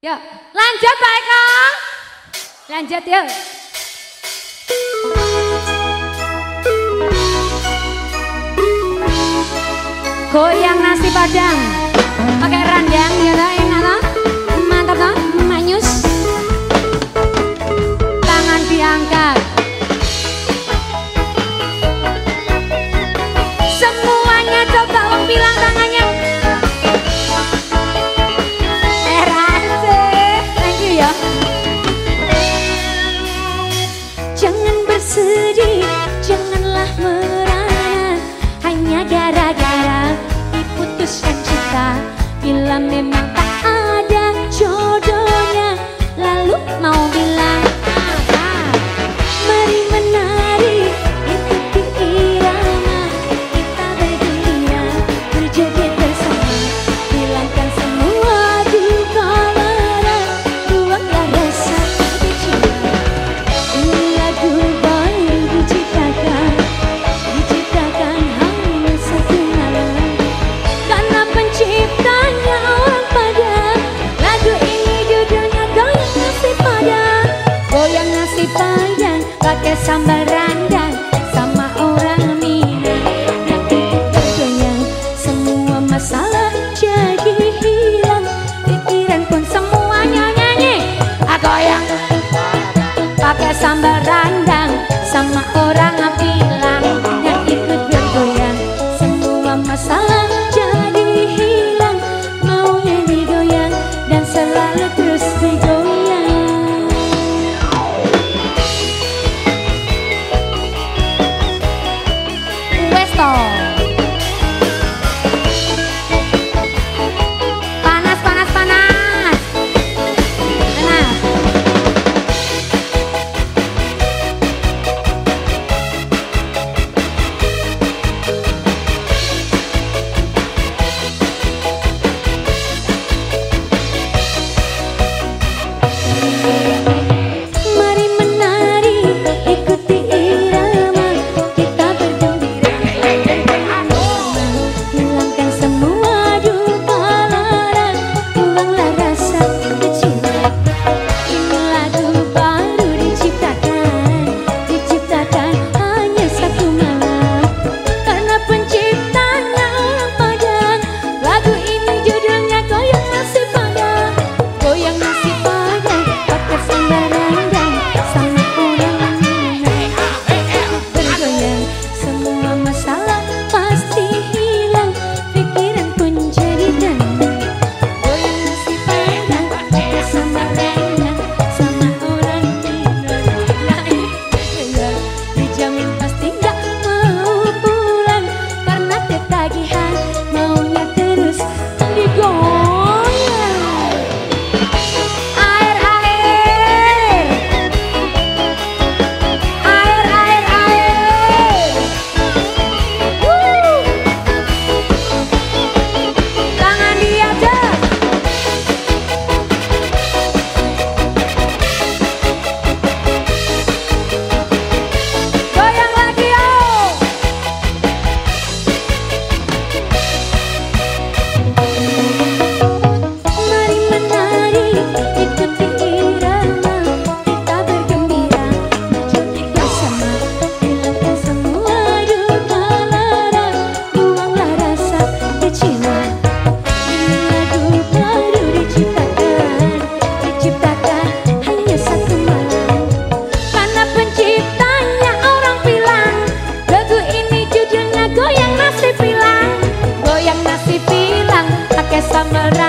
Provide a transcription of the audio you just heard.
Ya, lanjut Pak Eko. Lanjut yuk. Goyang nasi padang. Pakai randang ya, Pak. Bila memang sambal randang sama orang bilang yang ikut bergoyang. Semua masalah jadi hilang mau ini goyang dan selalu terus digoyang. Westall I'm not.